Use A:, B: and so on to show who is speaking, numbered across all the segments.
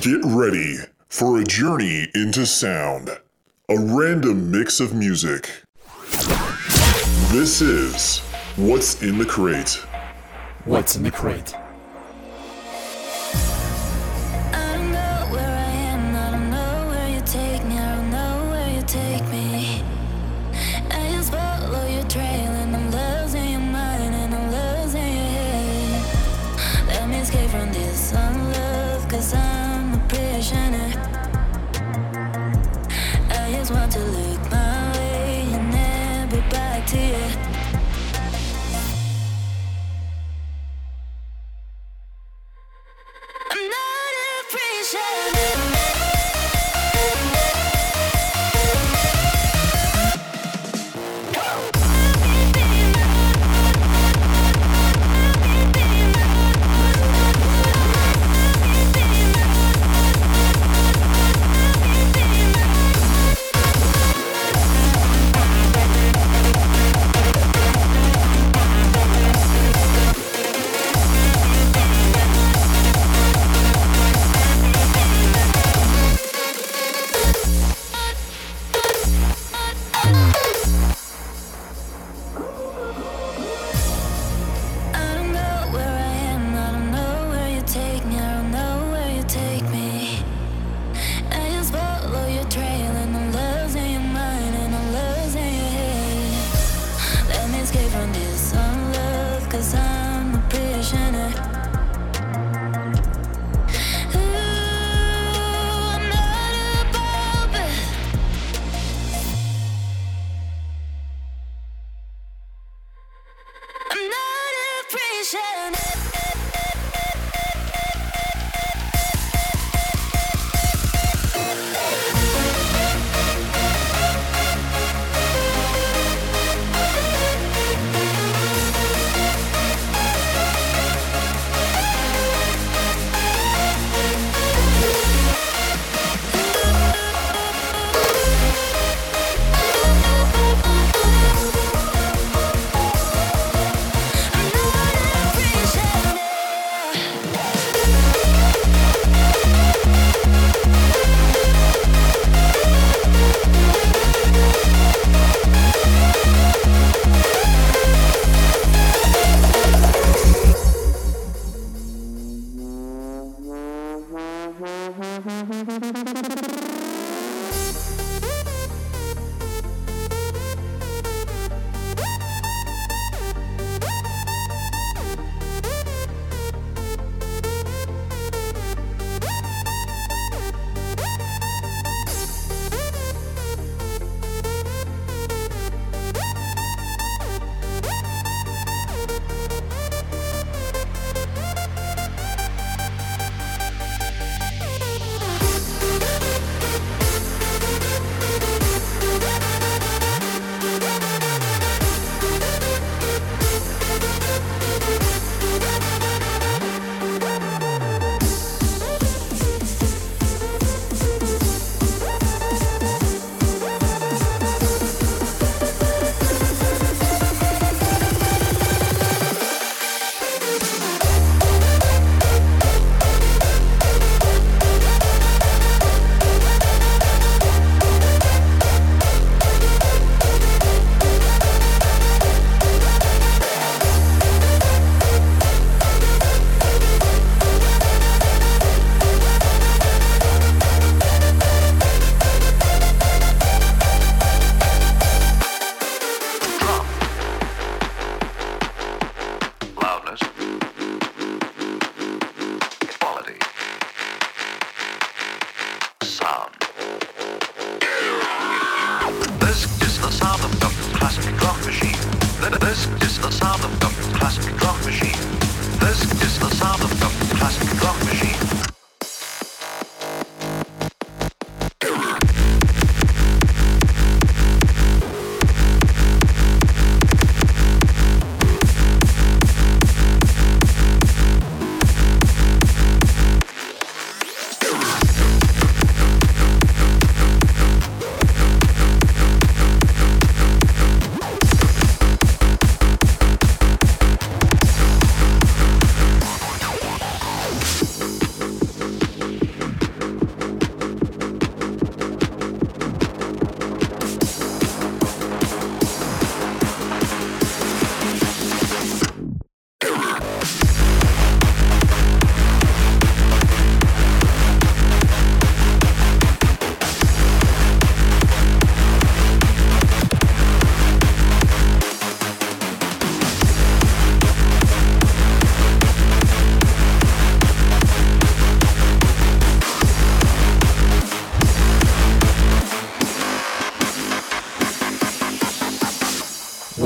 A: Get ready for a journey into sound, a random mix of music. This is What's in the Crate.
B: What's in the Crate?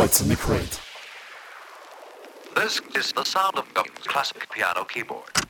B: In the Crate.
C: This is the sound of a classic piano keyboard.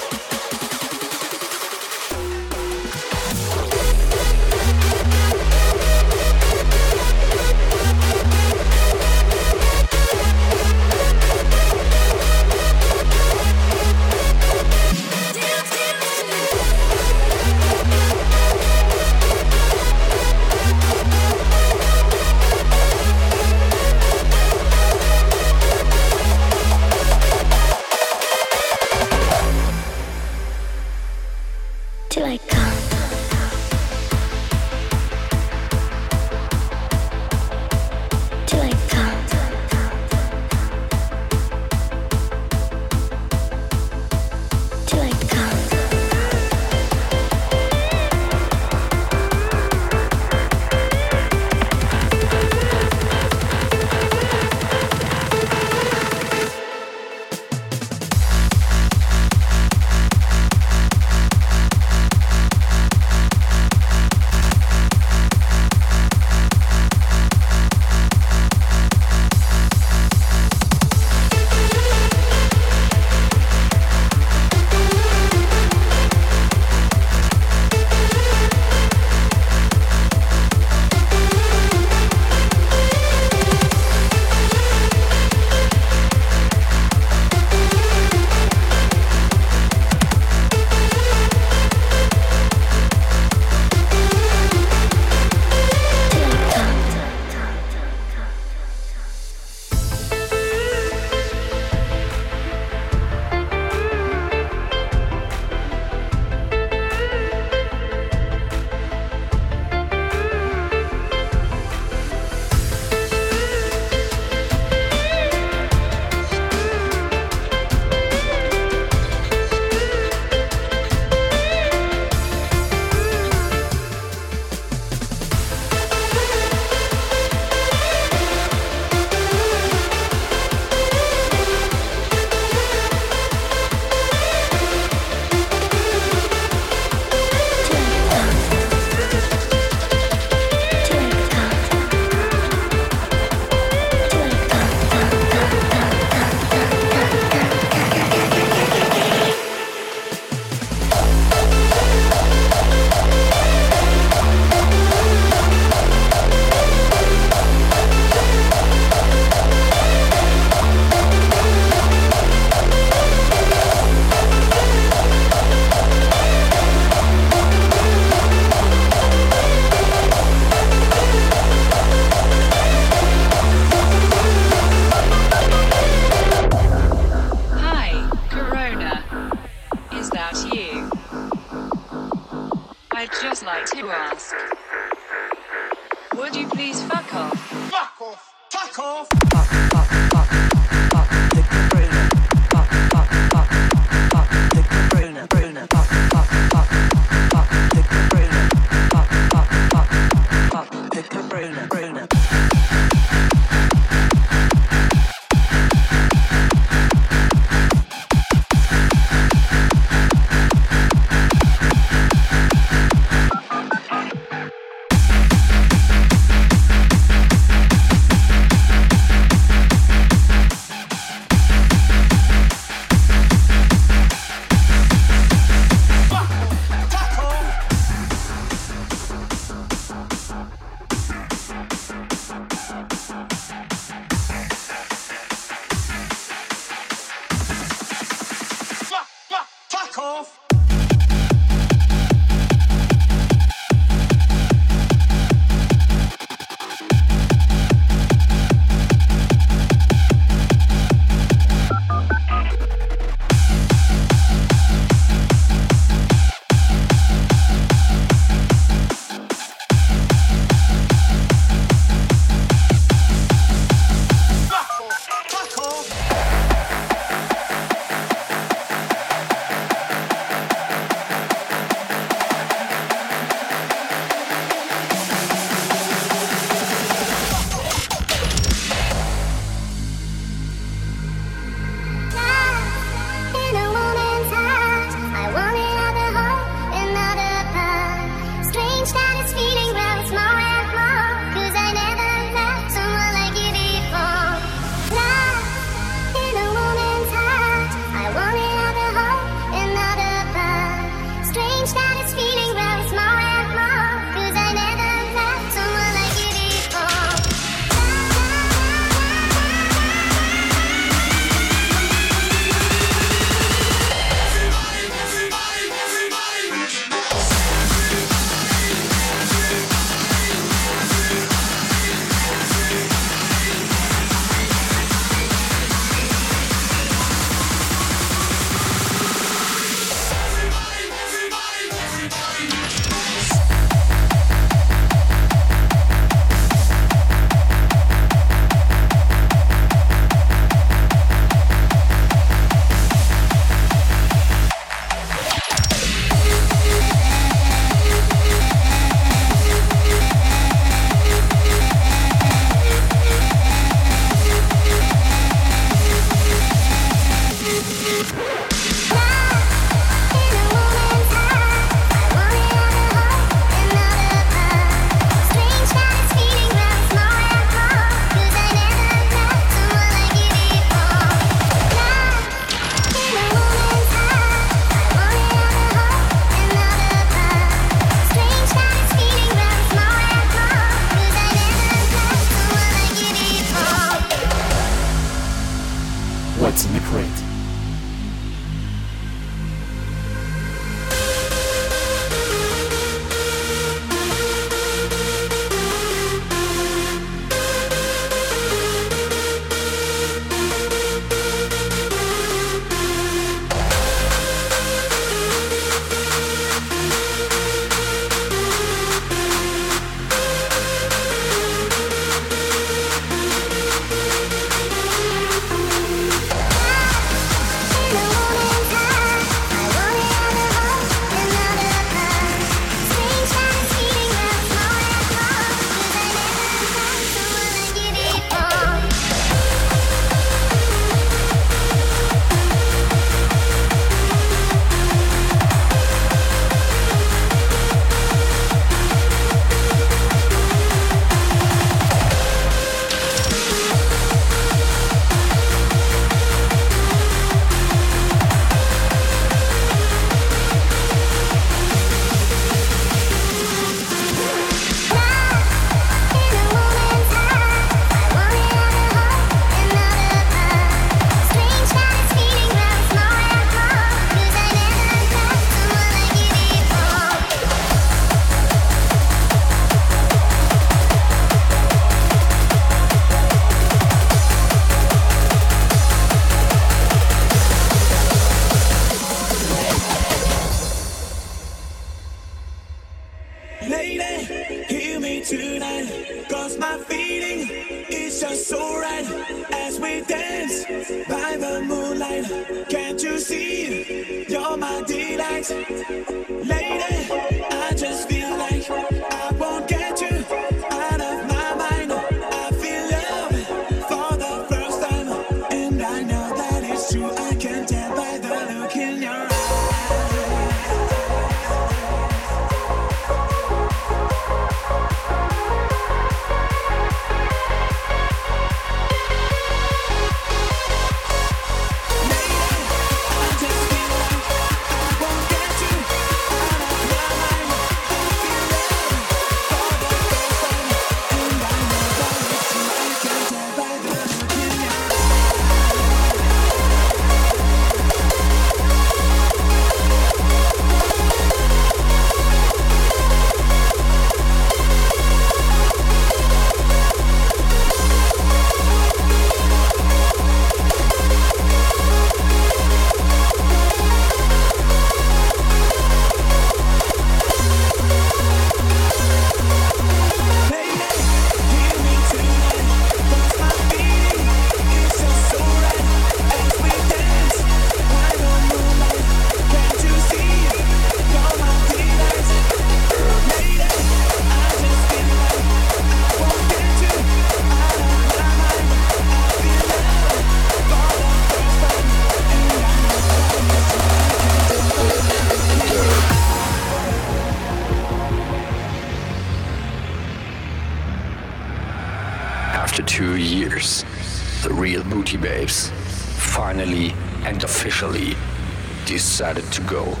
D: decided to go.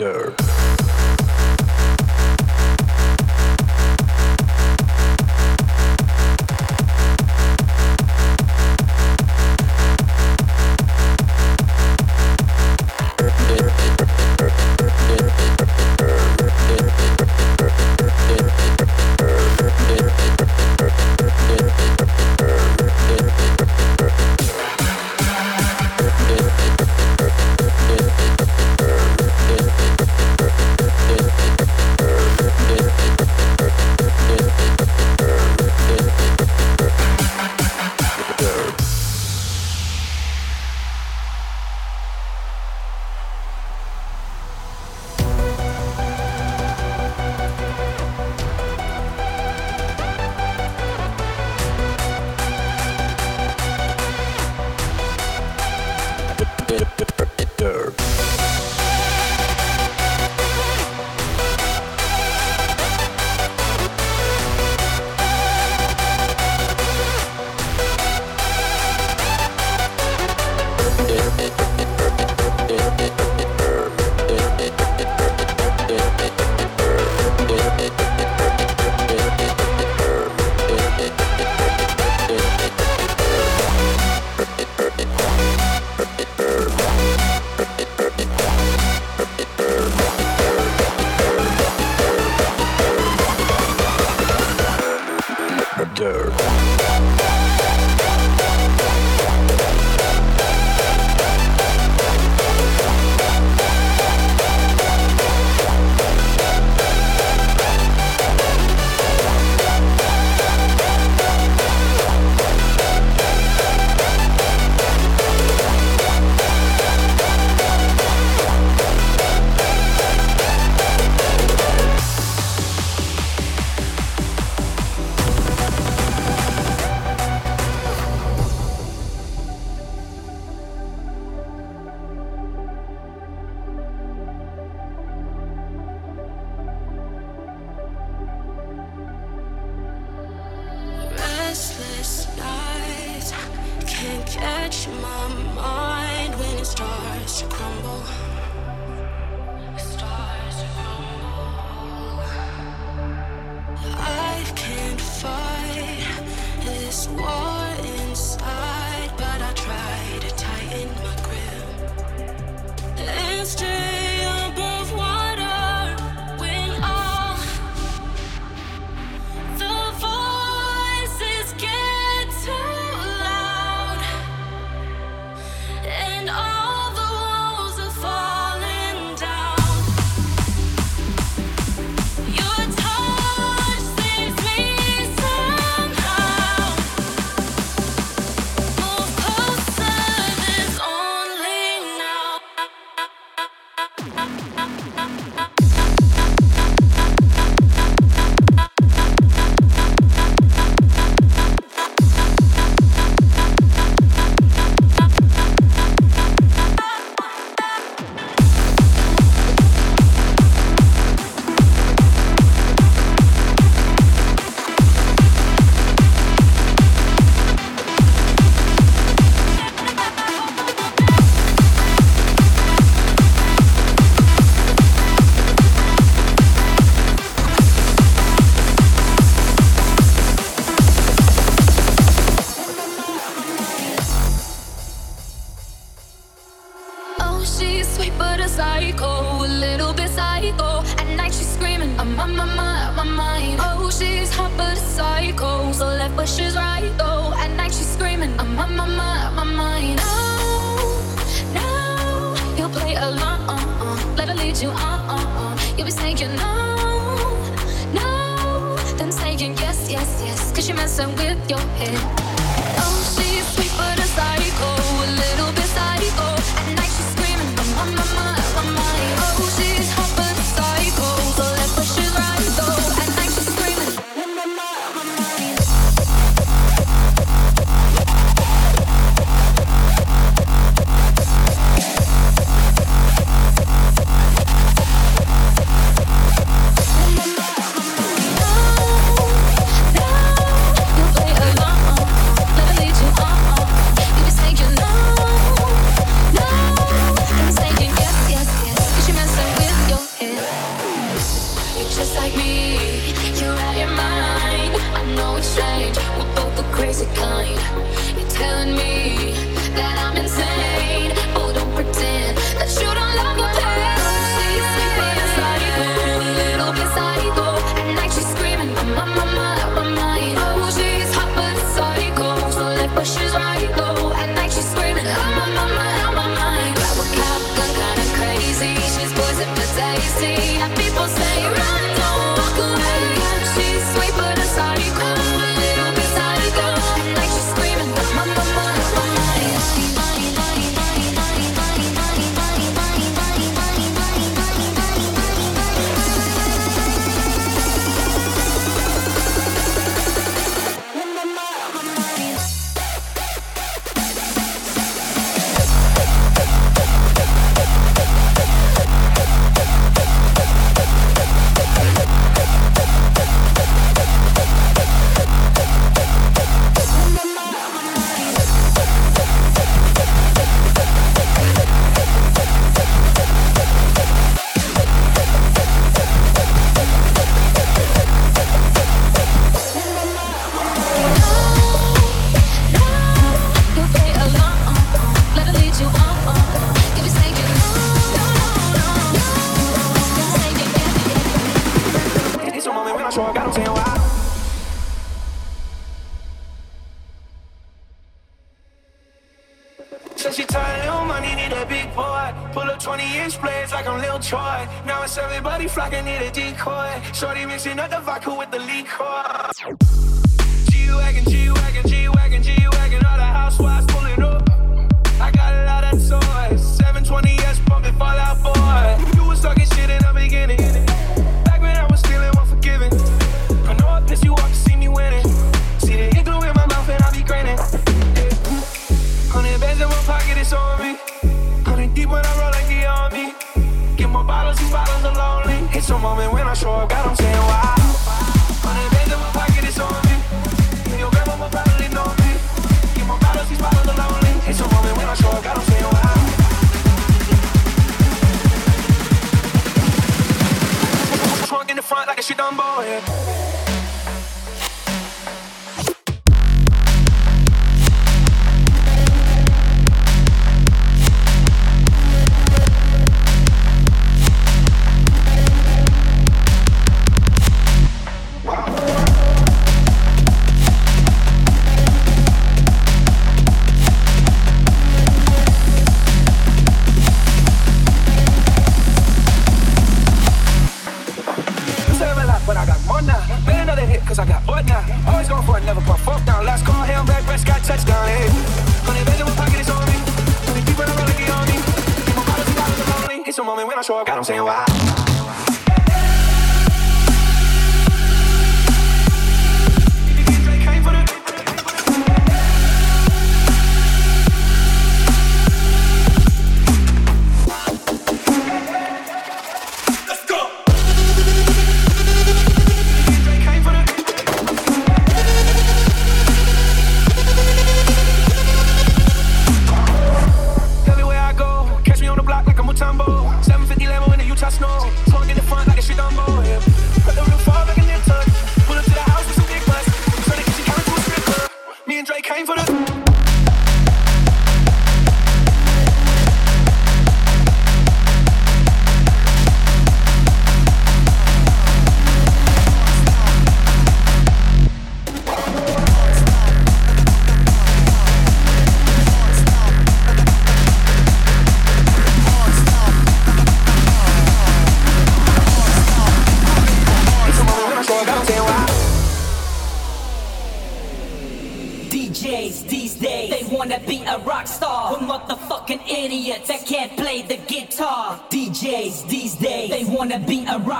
D: Matter.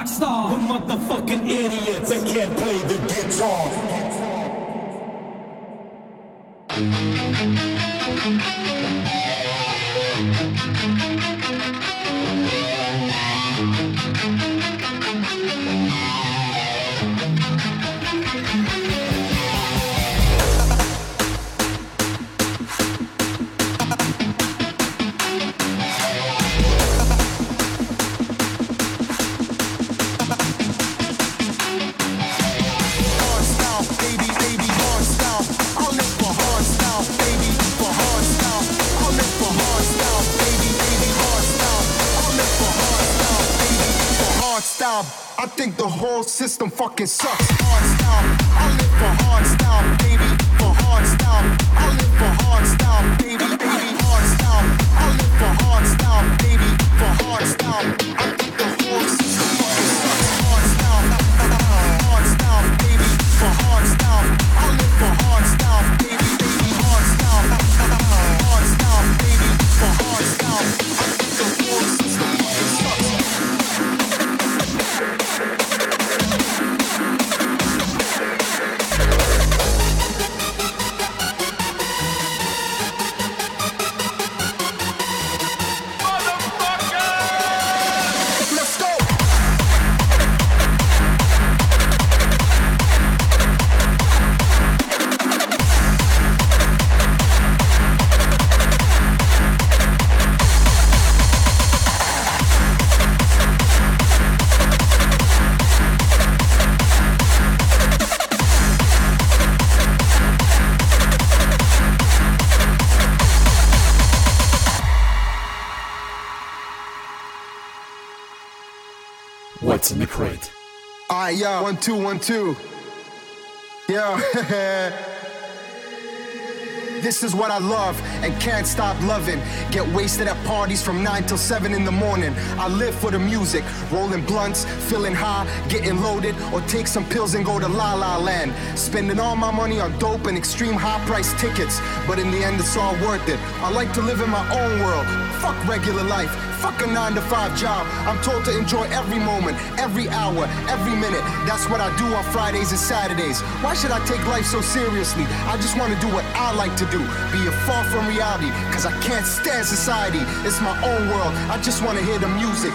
D: rock star. We're motherfucking idiots that can't play
B: the
E: guitar.
F: System fucking sucks. Hard I live for hard baby. For hard I live for
B: What's in the crate?
F: Alright, yo, one, two, one, two. Yo, This is what I love and can't stop loving. Get wasted at parties from 9 till 7 in the morning. I live for the music, rolling blunts, feeling high, getting loaded, or take some pills and go to La La Land. Spending all my money on dope and extreme high price tickets, but in the end, it's all worth it. I like to live in my own world. Fuck regular life. Fuck a nine to five job. I'm told to enjoy every moment, every hour, every minute. That's what I do on Fridays and Saturdays. Why should I take life so seriously? I just want to do what I like to do. Be a far from reality, cause I can't stand society. It's my own world. I just want to hear the music.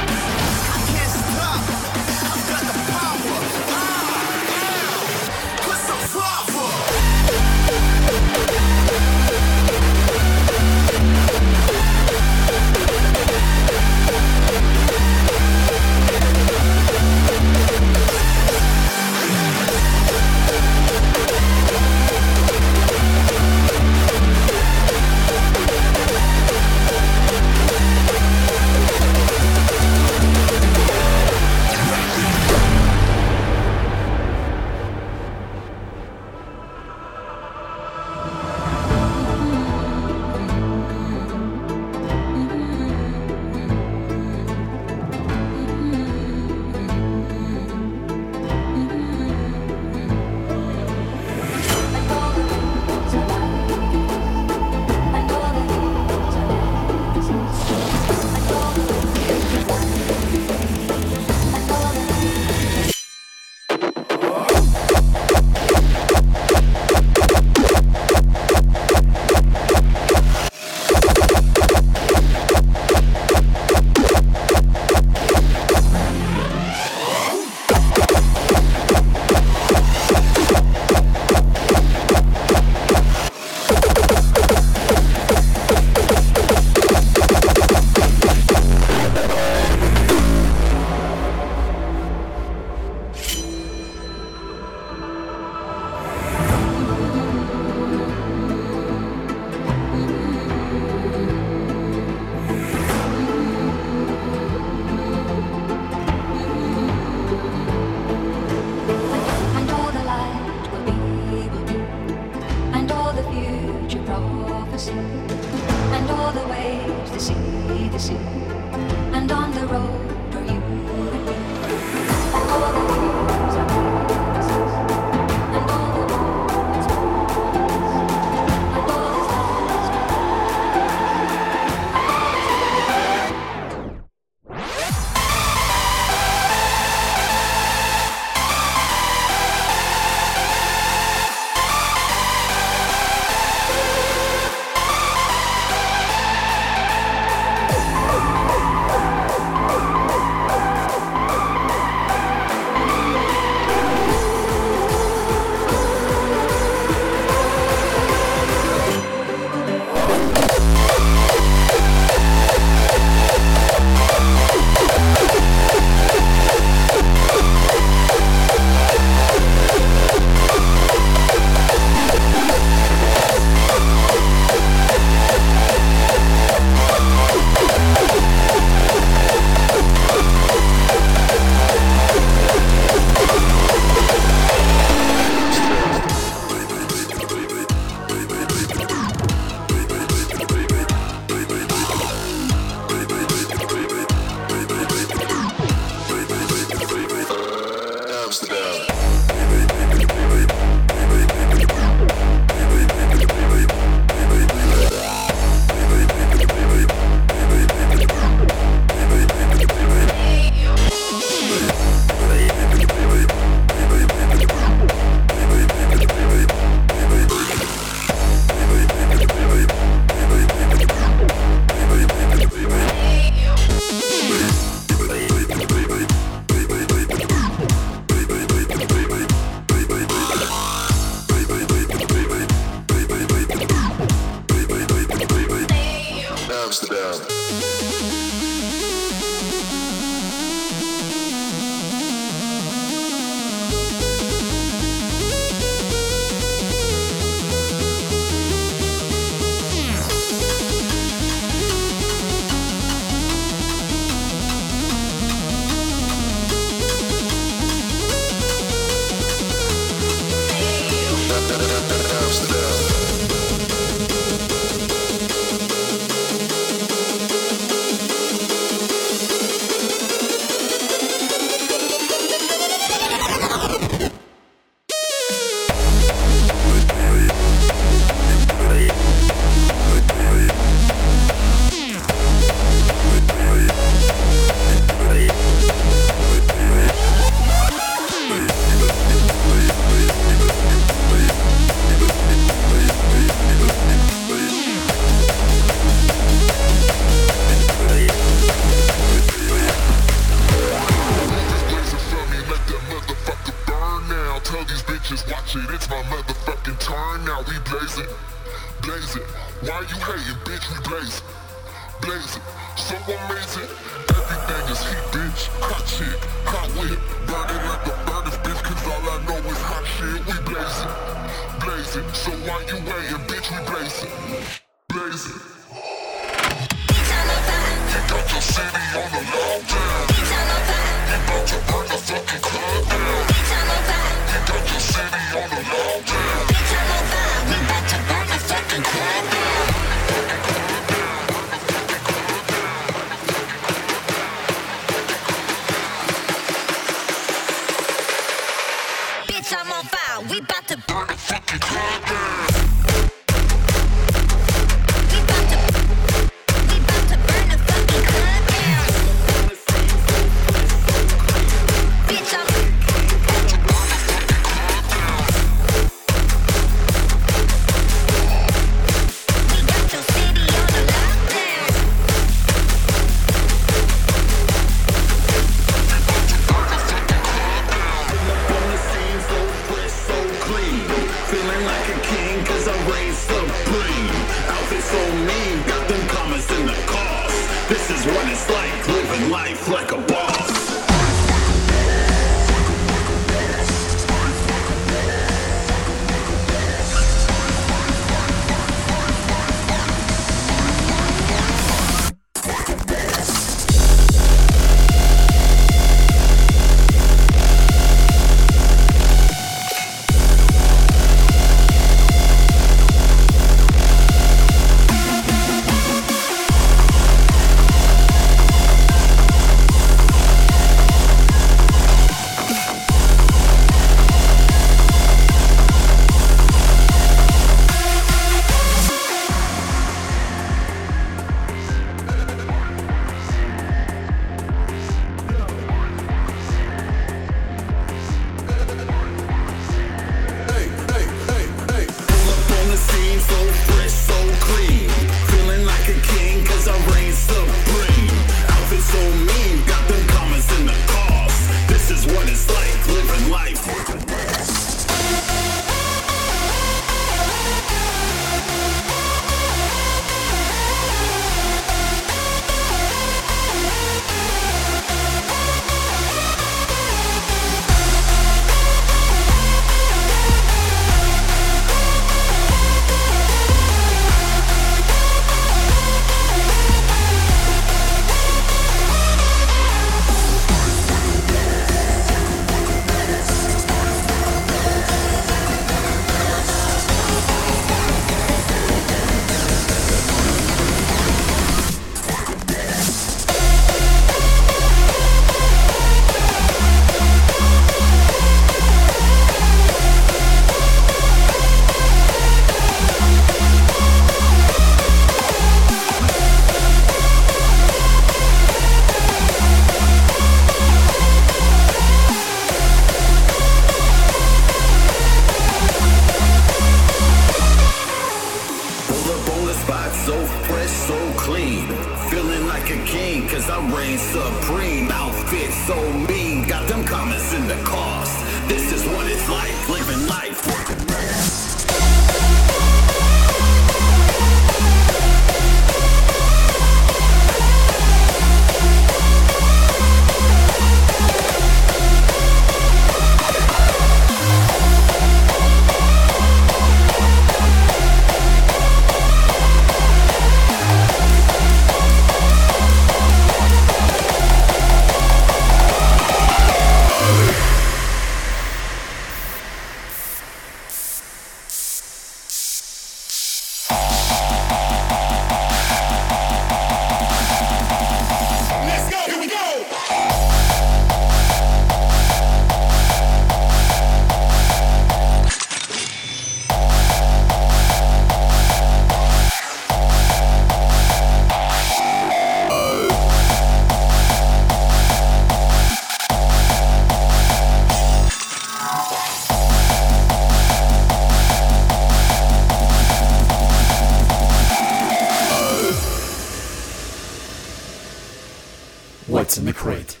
G: You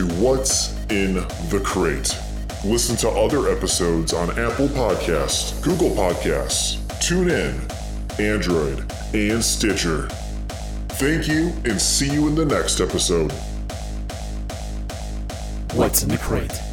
A: to What's in the Crate. Listen to other episodes on Apple Podcasts, Google Podcasts, TuneIn, Android, and Stitcher. Thank you and see you in the next episode.
B: What's in the Crate?